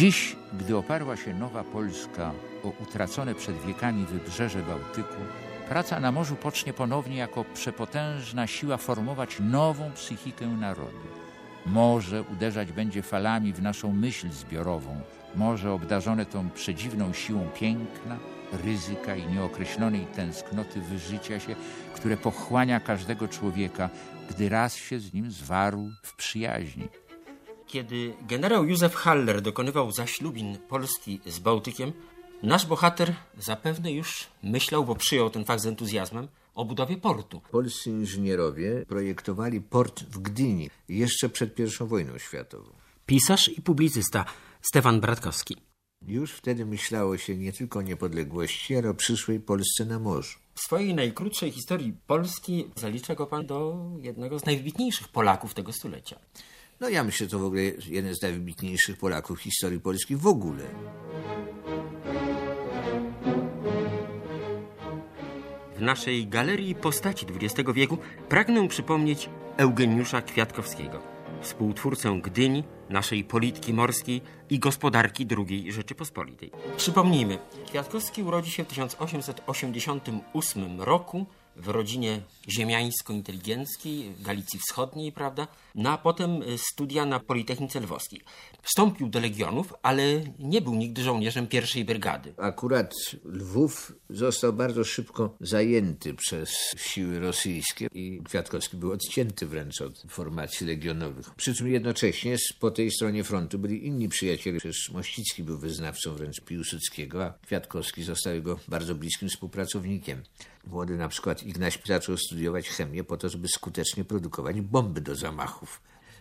Dziś, gdy oparła się nowa Polska o utracone przed wiekami wybrzeże Bałtyku, praca na morzu pocznie ponownie jako przepotężna siła formować nową psychikę narodu. Morze uderzać będzie falami w naszą myśl zbiorową, morze obdarzone tą przedziwną siłą piękna, ryzyka i nieokreślonej tęsknoty wyżycia się, które pochłania każdego człowieka, gdy raz się z nim zwarł w przyjaźni. Kiedy generał Józef Haller dokonywał zaślubin Polski z Bałtykiem, nasz bohater zapewne już myślał, bo przyjął ten fakt z entuzjazmem, o budowie portu. Polscy inżynierowie projektowali port w Gdyni jeszcze przed I wojną światową. Pisarz i publicysta Stefan Bratkowski. Już wtedy myślało się nie tylko o niepodległości, ale o przyszłej Polsce na morzu. W swojej najkrótszej historii Polski zalicza go pan do jednego z najwybitniejszych Polaków tego stulecia. No ja myślę, to w ogóle jeden z najwybitniejszych Polaków w historii Polski w ogóle. W naszej galerii postaci XX wieku pragnę przypomnieć Eugeniusza Kwiatkowskiego, współtwórcę Gdyni, naszej polityki morskiej i gospodarki II Rzeczypospolitej. Przypomnijmy, Kwiatkowski urodzi się w 1888 roku w rodzinie ziemiańsko-inteligenckiej Galicji Wschodniej, prawda? No a potem y, studia na Politechnice Lwowskiej. Wstąpił do Legionów, ale nie był nigdy żołnierzem pierwszej brygady. Akurat Lwów został bardzo szybko zajęty przez siły rosyjskie i Kwiatkowski był odcięty wręcz od formacji legionowych. Przy czym jednocześnie po tej stronie frontu byli inni przyjaciele. Przecież Mościcki był wyznawcą wręcz Piłsudskiego, a Kwiatkowski został jego bardzo bliskim współpracownikiem. Młody na przykład Ignaś zaczął studiować chemię po to, żeby skutecznie produkować bomby do zamachów.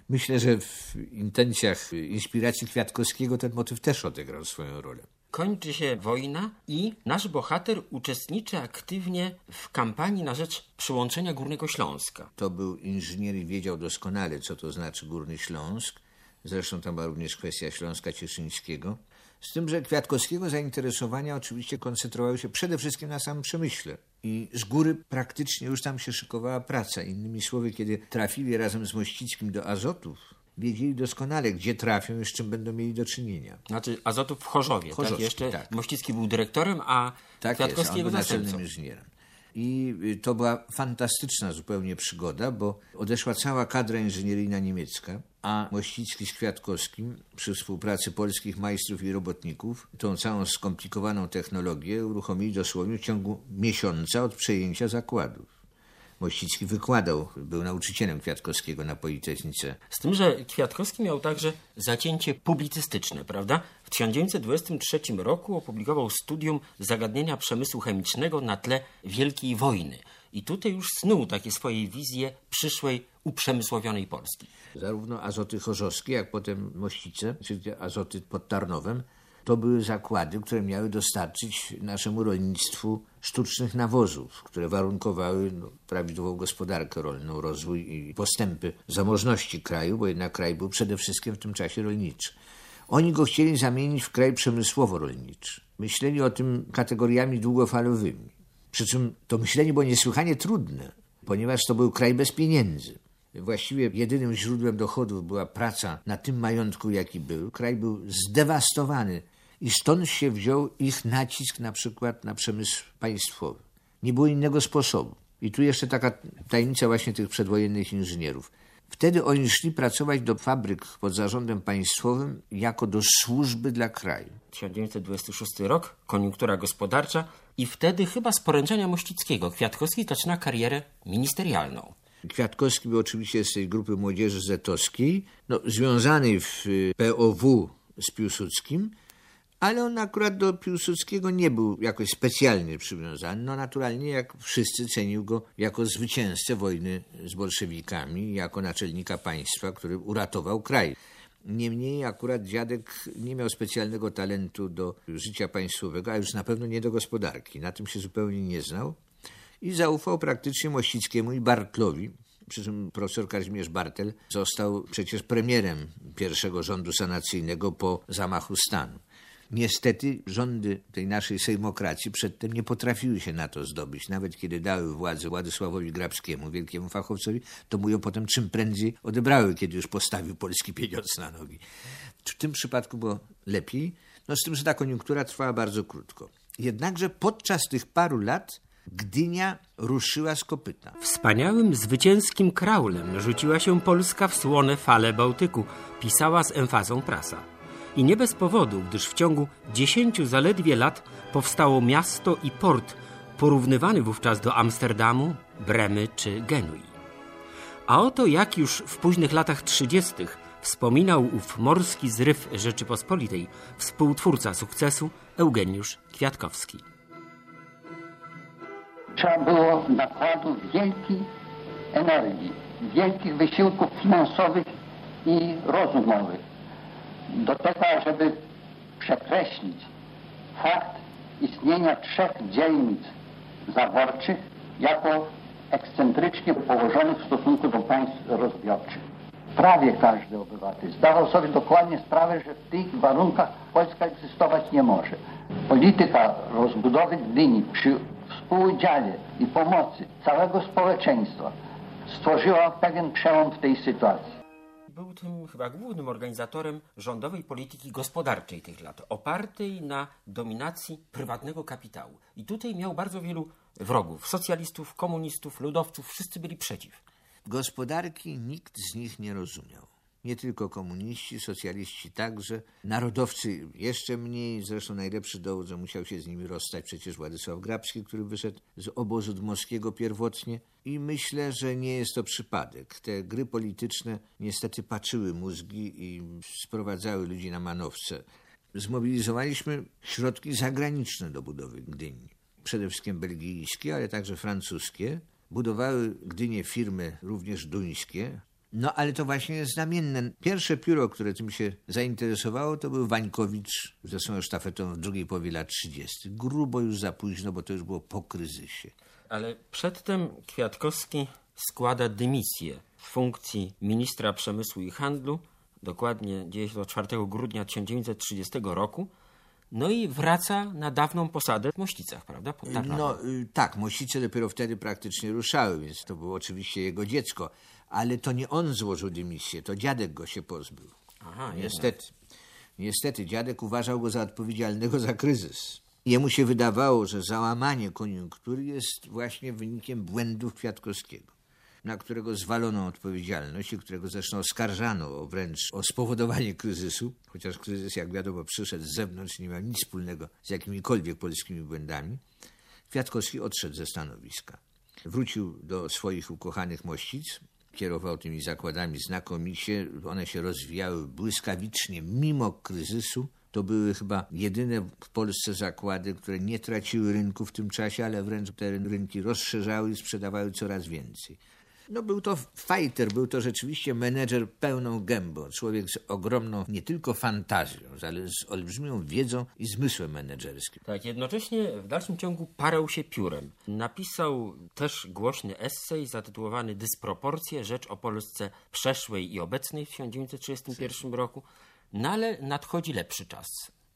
Myślę, że w intencjach inspiracji Kwiatkowskiego ten motyw też odegrał swoją rolę. Kończy się wojna i nasz bohater uczestniczy aktywnie w kampanii na rzecz przyłączenia Górnego Śląska. To był inżynier i wiedział doskonale, co to znaczy Górny Śląsk. Zresztą tam była również kwestia Śląska Cieszyńskiego. Z tym, że Kwiatkowskiego zainteresowania oczywiście koncentrowały się przede wszystkim na samym przemyśle. I z góry praktycznie już tam się szykowała praca. Innymi słowy, kiedy trafili razem z Mościckim do Azotów, wiedzieli doskonale, gdzie trafią i z czym będą mieli do czynienia. Znaczy Azotów w Chorzowie, Chorzowski, tak? Jeszcze tak. Mościcki był dyrektorem, a Tak Kwiatkowski jest, on był naczelnym inżynierem. I y, to była fantastyczna zupełnie przygoda, bo odeszła cała kadra inżynieryjna niemiecka, a Mościcki z Kwiatkowskim przy współpracy polskich majstrów i robotników tą całą skomplikowaną technologię uruchomili dosłownie w ciągu miesiąca od przejęcia zakładów. Mościcki wykładał, był nauczycielem Kwiatkowskiego na Politechnice. Z tym, że Kwiatkowski miał także zacięcie publicystyczne, prawda? W 1923 roku opublikował studium zagadnienia przemysłu chemicznego na tle Wielkiej Wojny. I tutaj już snuł takie swoje wizje przyszłej, uprzemysłowionej Polski. Zarówno azoty chorzowskie, jak potem Mościce, czyli azoty pod Tarnowem, to były zakłady, które miały dostarczyć naszemu rolnictwu sztucznych nawozów, które warunkowały no, prawidłową gospodarkę rolną, rozwój i postępy zamożności kraju, bo jednak kraj był przede wszystkim w tym czasie rolniczy. Oni go chcieli zamienić w kraj przemysłowo-rolniczy. Myśleli o tym kategoriami długofalowymi. Przy czym to myślenie było niesłychanie trudne, ponieważ to był kraj bez pieniędzy. Właściwie jedynym źródłem dochodów była praca na tym majątku, jaki był. Kraj był zdewastowany i stąd się wziął ich nacisk na przykład na przemysł państwowy. Nie było innego sposobu. I tu jeszcze taka tajemnica właśnie tych przedwojennych inżynierów. Wtedy oni szli pracować do fabryk pod zarządem państwowym jako do służby dla kraju. 1926 rok, koniunktura gospodarcza i wtedy chyba z poręczenia Mościckiego Kwiatkowski zaczyna karierę ministerialną. Kwiatkowski był oczywiście z tej grupy młodzieży zetowskiej, no, związanej w y, POW z Piłsudskim, ale on akurat do Piłsudskiego nie był jakoś specjalnie przywiązany. No naturalnie, jak wszyscy, cenił go jako zwycięzcę wojny z bolszewikami, jako naczelnika państwa, który uratował kraj. Niemniej akurat dziadek nie miał specjalnego talentu do życia państwowego, a już na pewno nie do gospodarki. Na tym się zupełnie nie znał i zaufał praktycznie Mościckiemu i Bartlowi. Przy czym profesor Kazimierz Bartel został przecież premierem pierwszego rządu sanacyjnego po zamachu stanu. Niestety rządy tej naszej sejmokracji przedtem nie potrafiły się na to zdobyć. Nawet kiedy dały władzę Władysławowi Grabskiemu, wielkiemu fachowcowi, to mu ją potem czym prędzej odebrały, kiedy już postawił polski pieniądz na nogi. W tym przypadku było lepiej, no z tym, że ta koniunktura trwała bardzo krótko. Jednakże podczas tych paru lat Gdynia ruszyła z kopyta. Wspaniałym, zwycięskim kraulem rzuciła się Polska w słone fale Bałtyku, pisała z emfazą prasa. I nie bez powodu, gdyż w ciągu dziesięciu zaledwie lat powstało miasto i port, porównywany wówczas do Amsterdamu, Bremy czy Genui. A oto jak już w późnych latach trzydziestych wspominał ów morski zryw Rzeczypospolitej, współtwórca sukcesu Eugeniusz Kwiatkowski. Trzeba było nakładu wielkiej energii, wielkich wysiłków finansowych i rozumowych do tego, żeby przekreślić fakt istnienia trzech dzielnic zaborczych jako ekscentrycznie położonych w stosunku do państw rozbiorczych. Prawie każdy obywatel zdawał sobie dokładnie sprawę, że w tych warunkach Polska egzystować nie może. Polityka rozbudowy Gdyni przy współudziale i pomocy całego społeczeństwa stworzyła pewien przełom w tej sytuacji. Był tym chyba głównym organizatorem rządowej polityki gospodarczej tych lat, opartej na dominacji prywatnego kapitału. I tutaj miał bardzo wielu wrogów socjalistów, komunistów, ludowców, wszyscy byli przeciw. Gospodarki nikt z nich nie rozumiał. Nie tylko komuniści, socjaliści także, narodowcy jeszcze mniej, zresztą najlepszy dowód, że musiał się z nimi rozstać przecież Władysław Grabski, który wyszedł z obozu dmowskiego pierwotnie. I myślę, że nie jest to przypadek. Te gry polityczne niestety patrzyły mózgi i sprowadzały ludzi na manowce. Zmobilizowaliśmy środki zagraniczne do budowy Gdyni. Przede wszystkim belgijskie, ale także francuskie. Budowały Gdynię firmy również duńskie, no ale to właśnie jest znamienne. Pierwsze pióro, które tym się zainteresowało, to był Wańkowicz ze swoją sztafetą w drugiej połowie lat 30. Grubo już za późno, bo to już było po kryzysie. Ale przedtem Kwiatkowski składa dymisję z funkcji ministra przemysłu i handlu. Dokładnie dzieje się to 4 grudnia 1930 roku. No i wraca na dawną posadę w Mościcach, prawda? Pod. No y, tak, Mościce dopiero wtedy praktycznie ruszały, więc to było oczywiście jego dziecko. Ale to nie on złożył dymisję, to dziadek go się pozbył. Aha, Niestety. Niestety, dziadek uważał go za odpowiedzialnego za kryzys. Jemu się wydawało, że załamanie koniunktury jest właśnie wynikiem błędów Kwiatkowskiego, na którego zwalono odpowiedzialność i którego zresztą oskarżano wręcz o spowodowanie kryzysu, chociaż kryzys, jak wiadomo, przyszedł z zewnątrz, nie miał nic wspólnego z jakimikolwiek polskimi błędami. Kwiatkowski odszedł ze stanowiska. Wrócił do swoich ukochanych mościc, kierował tymi zakładami znakomicie, one się rozwijały błyskawicznie mimo kryzysu. To były chyba jedyne w Polsce zakłady, które nie traciły rynku w tym czasie, ale wręcz te rynki rozszerzały i sprzedawały coraz więcej. No był to fighter, był to rzeczywiście menedżer pełną gębą, człowiek z ogromną nie tylko fantazją, ale z olbrzymią wiedzą i zmysłem menedżerskim. Tak, jednocześnie w dalszym ciągu parał się piórem. Napisał też głośny esej zatytułowany Dysproporcje, rzecz o Polsce przeszłej i obecnej w 1931 roku. No ale nadchodzi lepszy czas.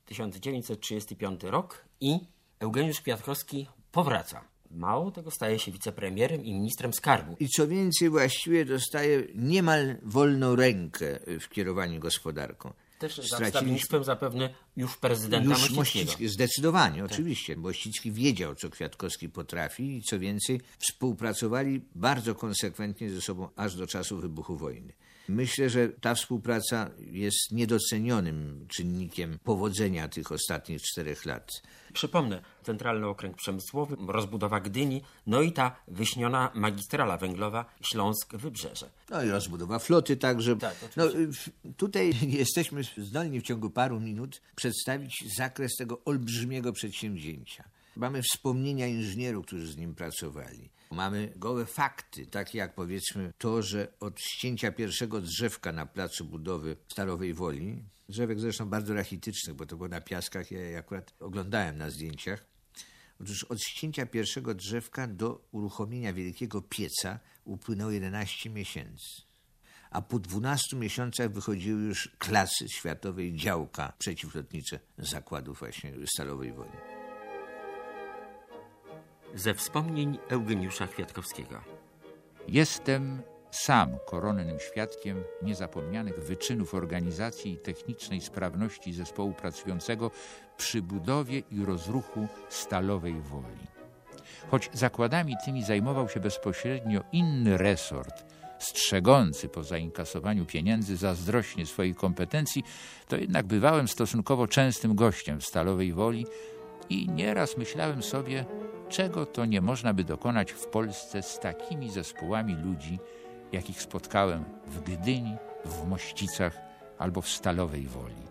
1935 rok i Eugeniusz Kwiatkowski powraca. Mało tego staje się wicepremierem i ministrem skarbu. I co więcej, właściwie dostaje niemal wolną rękę w kierowaniu gospodarką. Też za wstawiennictwem zapewne już prezydenta Już. Mościcki, zdecydowanie, oczywiście. Mościcki wiedział, co Kwiatkowski potrafi i co więcej, współpracowali bardzo konsekwentnie ze sobą aż do czasu wybuchu wojny. Myślę, że ta współpraca jest niedocenionym czynnikiem powodzenia tych ostatnich czterech lat. Przypomnę, Centralny Okręg Przemysłowy, rozbudowa Gdyni, no i ta wyśniona magistrala węglowa Śląsk-Wybrzeże. No i rozbudowa floty także. Tak, no, tutaj jesteśmy zdolni w ciągu paru minut przedstawić zakres tego olbrzymiego przedsięwzięcia. Mamy wspomnienia inżynierów, którzy z nim pracowali. Mamy gołe fakty, takie jak powiedzmy to, że od ścięcia pierwszego drzewka na placu budowy Starowej Woli, drzewek zresztą bardzo rachitycznych, bo to było na piaskach, ja akurat oglądałem na zdjęciach, Otóż od ścięcia pierwszego drzewka do uruchomienia wielkiego pieca upłynęło 11 miesięcy. A po 12 miesiącach wychodziły już klasy światowej działka przeciwlotnicze zakładów właśnie Stalowej Woli. Ze wspomnień Eugeniusza Kwiatkowskiego. Jestem sam koronnym świadkiem niezapomnianych wyczynów organizacji i technicznej sprawności zespołu pracującego przy budowie i rozruchu stalowej woli. Choć zakładami tymi zajmował się bezpośrednio inny resort, strzegący po zainkasowaniu pieniędzy zazdrośnie swojej kompetencji, to jednak bywałem stosunkowo częstym gościem w Stalowej Woli i nieraz myślałem sobie, czego to nie można by dokonać w Polsce z takimi zespołami ludzi, jakich spotkałem w Gdyni, w Mościcach albo w Stalowej Woli.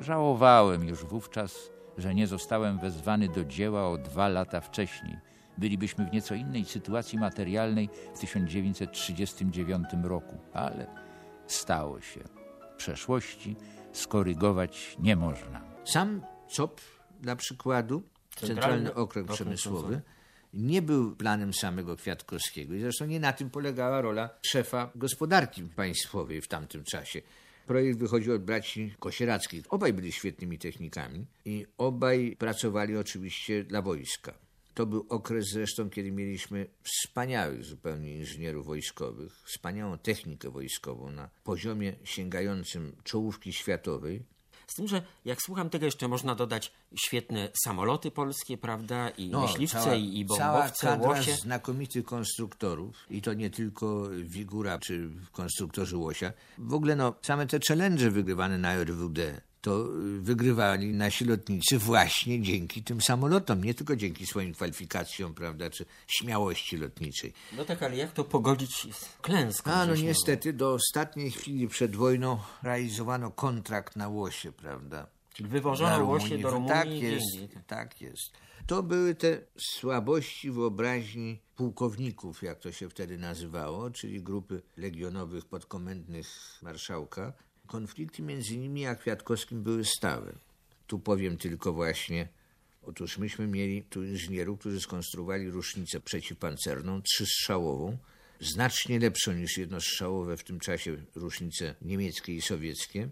Żałowałem już wówczas, że nie zostałem wezwany do dzieła o dwa lata wcześniej. Bylibyśmy w nieco innej sytuacji materialnej w 1939 roku, ale stało się. Przeszłości skorygować nie można. Sam COP, dla przykładu, Centralny Centralny Okręg Okręg Przemysłowy, nie był planem samego Kwiatkowskiego i zresztą nie na tym polegała rola szefa gospodarki państwowej w tamtym czasie. Projekt wychodził od braci Kosierackich. Obaj byli świetnymi technikami i obaj pracowali oczywiście dla wojska. To był okres zresztą, kiedy mieliśmy wspaniałych zupełnie inżynierów wojskowych, wspaniałą technikę wojskową na poziomie sięgającym czołówki światowej. Z tym, że jak słucham tego, jeszcze można dodać świetne samoloty polskie, prawda? I myśliwce, No, cała- i, cała bombowce, kadra łosie. znakomitych konstruktorów i to nie tylko Wigura czy konstruktorzy łosia. W ogóle no, same te challenge wygrywane na RWD to y, wygrywali nasi lotnicy właśnie dzięki tym samolotom, nie tylko dzięki swoim kwalifikacjom, prawda, czy śmiałości lotniczej. No tak, ale jak to pogodzić z klęską? A no niestety do ostatniej chwili przed wojną realizowano kontrakt na łosie, prawda? Czyli wywożono łosie do Rumunii Tak i jest, gdzie indziej. tak jest. To były te słabości wyobraźni pułkowników, jak to się wtedy nazywało, czyli grupy legionowych podkomendnych marszałka. Konflikty między nimi a Kwiatkowskim były stałe. Tu powiem tylko właśnie, otóż myśmy mieli tu inżynierów, którzy skonstruowali rusznicę przeciwpancerną, trzystrzałową, znacznie lepszą niż jednostrzałowe w tym czasie rusznice niemieckie i sowieckie.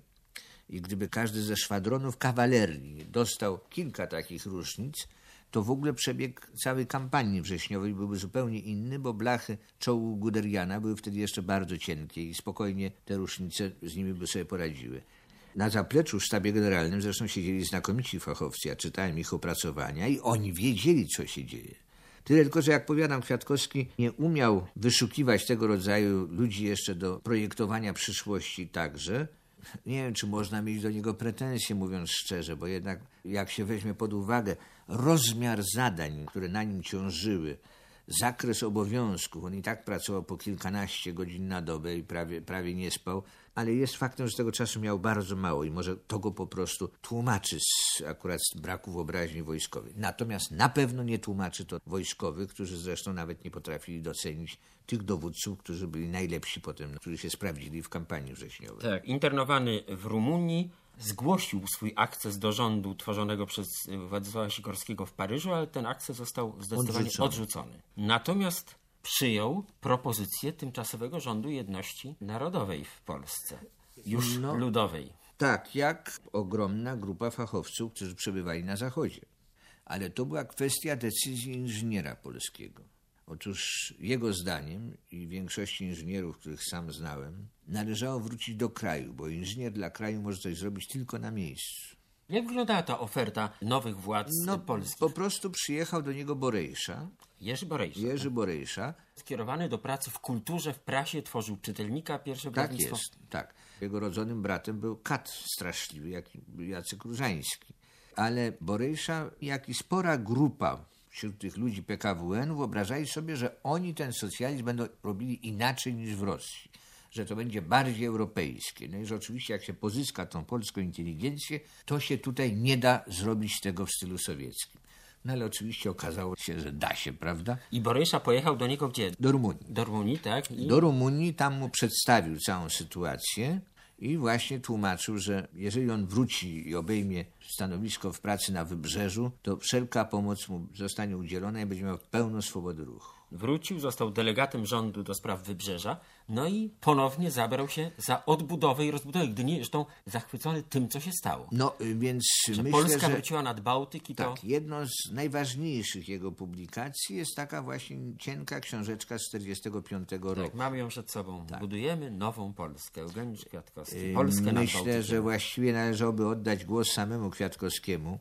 I gdyby każdy ze szwadronów kawalerii dostał kilka takich różnic, to w ogóle przebieg całej kampanii wrześniowej byłby zupełnie inny, bo blachy czołu Guderiana były wtedy jeszcze bardzo cienkie i spokojnie te różnice z nimi by sobie poradziły. Na zapleczu w sztabie generalnym zresztą siedzieli znakomici fachowcy, ja czytałem ich opracowania i oni wiedzieli, co się dzieje. Tyle tylko, że jak powiadam, Kwiatkowski nie umiał wyszukiwać tego rodzaju ludzi jeszcze do projektowania przyszłości także. Nie wiem, czy można mieć do niego pretensje, mówiąc szczerze, bo jednak jak się weźmie pod uwagę rozmiar zadań, które na nim ciążyły, zakres obowiązków, on i tak pracował po kilkanaście godzin na dobę i prawie, prawie nie spał, ale jest faktem, że tego czasu miał bardzo mało i może to go po prostu tłumaczy z, akurat z braku wyobraźni wojskowej. Natomiast na pewno nie tłumaczy to wojskowych, którzy zresztą nawet nie potrafili docenić tych dowódców, którzy byli najlepsi potem, którzy się sprawdzili w kampanii wrześniowej. Tak, internowany w Rumunii zgłosił swój akces do rządu tworzonego przez Władysława Sikorskiego w Paryżu, ale ten akces został zdecydowanie Odrzucony. odrzucony. Natomiast przyjął propozycję tymczasowego rządu jedności narodowej w Polsce. Już No. ludowej. Tak, jak ogromna grupa fachowców, którzy przebywali na Zachodzie. Ale to była kwestia decyzji inżyniera polskiego. Otóż jego zdaniem i większości inżynierów, których sam znałem, należało wrócić do kraju, bo inżynier dla kraju może coś zrobić tylko na miejscu. Jak wyglądała ta oferta nowych władz No, polskich? po prostu przyjechał do niego Borejsza, Jerzy Borejsza, Jerzy Borejsza. skierowany do pracy w kulturze, w prasie, tworzył czytelnika, pierwsze Tak jest, tak. Jego rodzonym bratem był kat straszliwy, jak Jacek Różański. Ale Borejsza, jak i spora grupa wśród tych ludzi PKWN wyobrażali sobie, że oni ten socjalizm będą robili inaczej niż w Rosji. Że to będzie bardziej europejskie. No i że oczywiście jak się pozyska tą polską inteligencję, to się tutaj nie da zrobić tego w stylu sowieckim. No ale oczywiście okazało się, że da się, prawda? I Borejsza pojechał do niego gdzie? Do Rumunii. Do Rumunii, tak? I do Rumunii, tam mu przedstawił całą sytuację i właśnie tłumaczył, że jeżeli on wróci i obejmie stanowisko w pracy na wybrzeżu, to wszelka pomoc mu zostanie udzielona i będzie miał pełną swobodę ruchu. Wrócił, został delegatem rządu do spraw wybrzeża, no i ponownie zabrał się za odbudowę i rozbudowę Gdyni, zresztą zachwycony tym, co się stało. No, y, więc Że myślę, Polska że... wróciła nad Bałtyk i to... Tak, jedną z najważniejszych jego publikacji jest taka właśnie cienka książeczka z 45 roku. Tak, mamy ją przed sobą. Tak. Budujemy nową Polskę. Eugeniusz Kwiatkowski. Polskę nad Myślę, Bałtykiem. że właściwie należałoby oddać głos samemu Kwiatkowskiemu,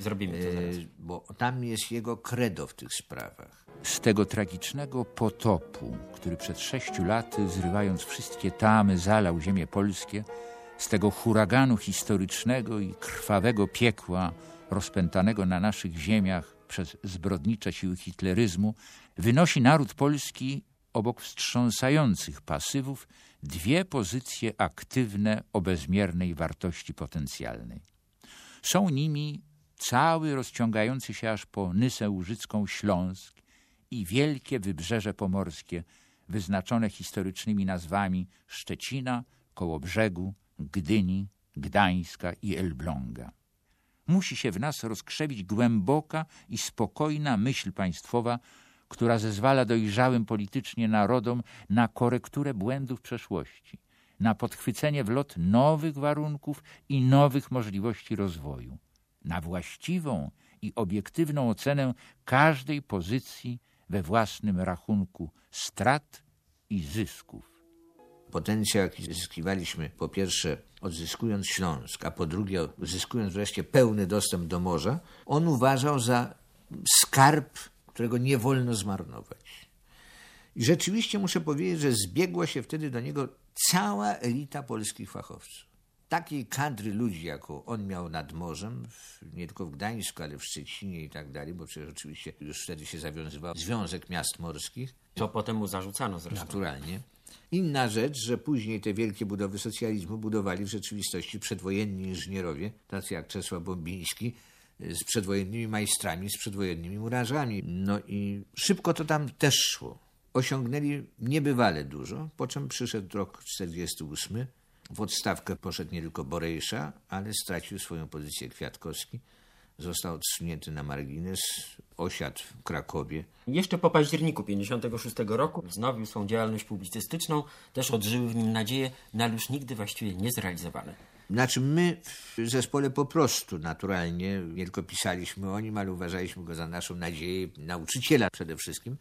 Zrobimy to zaraz. y, bo tam jest jego credo w tych sprawach. Z tego tragicznego potopu, który przed sześciu laty, zrywając wszystkie tamy, zalał ziemię polskie, z tego huraganu historycznego i krwawego piekła rozpętanego na naszych ziemiach przez zbrodnicze siły hitleryzmu, wynosi naród polski obok wstrząsających pasywów dwie pozycje aktywne o bezmiernej wartości potencjalnej. Są nimi cały rozciągający się aż po Nysę Łużycką Śląsk i wielkie wybrzeże pomorskie, wyznaczone historycznymi nazwami Szczecina, Kołobrzegu, Gdyni, Gdańska i Elbląga. Musi się w nas rozkrzewić głęboka i spokojna myśl państwowa, która zezwala dojrzałym politycznie narodom na korekturę błędów przeszłości, na podchwycenie w lot nowych warunków i nowych możliwości rozwoju, na właściwą i obiektywną ocenę każdej pozycji we własnym rachunku strat i zysków. Potencjał, jaki zyskiwaliśmy, po pierwsze odzyskując Śląsk, a po drugie uzyskując wreszcie pełny dostęp do morza, on uważał za skarb, którego nie wolno zmarnować. I rzeczywiście muszę powiedzieć, że zbiegła się wtedy do niego cała elita polskich fachowców. Takiej kadry ludzi, jaką on miał nad morzem, nie tylko w Gdańsku, ale w Szczecinie i tak dalej, bo przecież oczywiście już wtedy się zawiązywał Związek Miast Morskich, To potem mu zarzucano zresztą. naturalnie. Inna rzecz, że później te wielkie budowy socjalizmu budowali w rzeczywistości przedwojenni inżynierowie, tacy jak Czesław Bombiński, y, z przedwojennymi majstrami, z przedwojennymi murarzami. No i szybko to tam też szło. Osiągnęli niebywale dużo, po czym przyszedł rok 48. W odstawkę poszedł nie tylko Borejsza, ale stracił swoją pozycję Kwiatkowski. Został odsunięty na margines, osiadł w Krakowie. Jeszcze po październiku 56 roku wznowił swą działalność publicystyczną, też odżyły w nim nadzieje, no ale już nigdy właściwie nie zrealizowane. Znaczy my w zespole po prostu naturalnie nie tylko pisaliśmy o nim, ale uważaliśmy go za naszą nadzieję, nauczyciela przede wszystkim,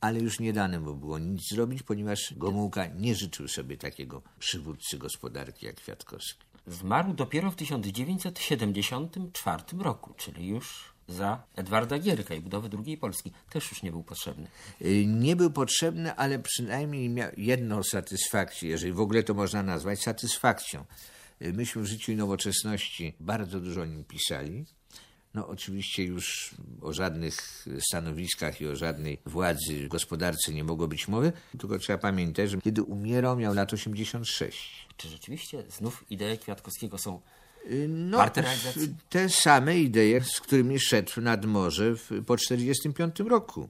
ale już nie dane mu było nic zrobić, ponieważ Gomułka nie życzył sobie takiego przywódcy gospodarki jak Kwiatkowski. Zmarł dopiero w 1974 roku, czyli już za Edwarda Gierka i budowy drugiej Polski. Też już nie był potrzebny. Y, Nie był potrzebny, ale przynajmniej miał jedną satysfakcję, jeżeli w ogóle to można nazwać satysfakcją. Y, Myśmy w życiu i nowoczesności bardzo dużo o nim pisali. No oczywiście już o żadnych stanowiskach i o żadnej władzy gospodarce nie mogło być mowy, tylko trzeba pamiętać, że kiedy umierał miał lat 86. Czy rzeczywiście znów idee Kwiatkowskiego są Y, No, te same idee, z którymi szedł nad morze w, po 45 roku.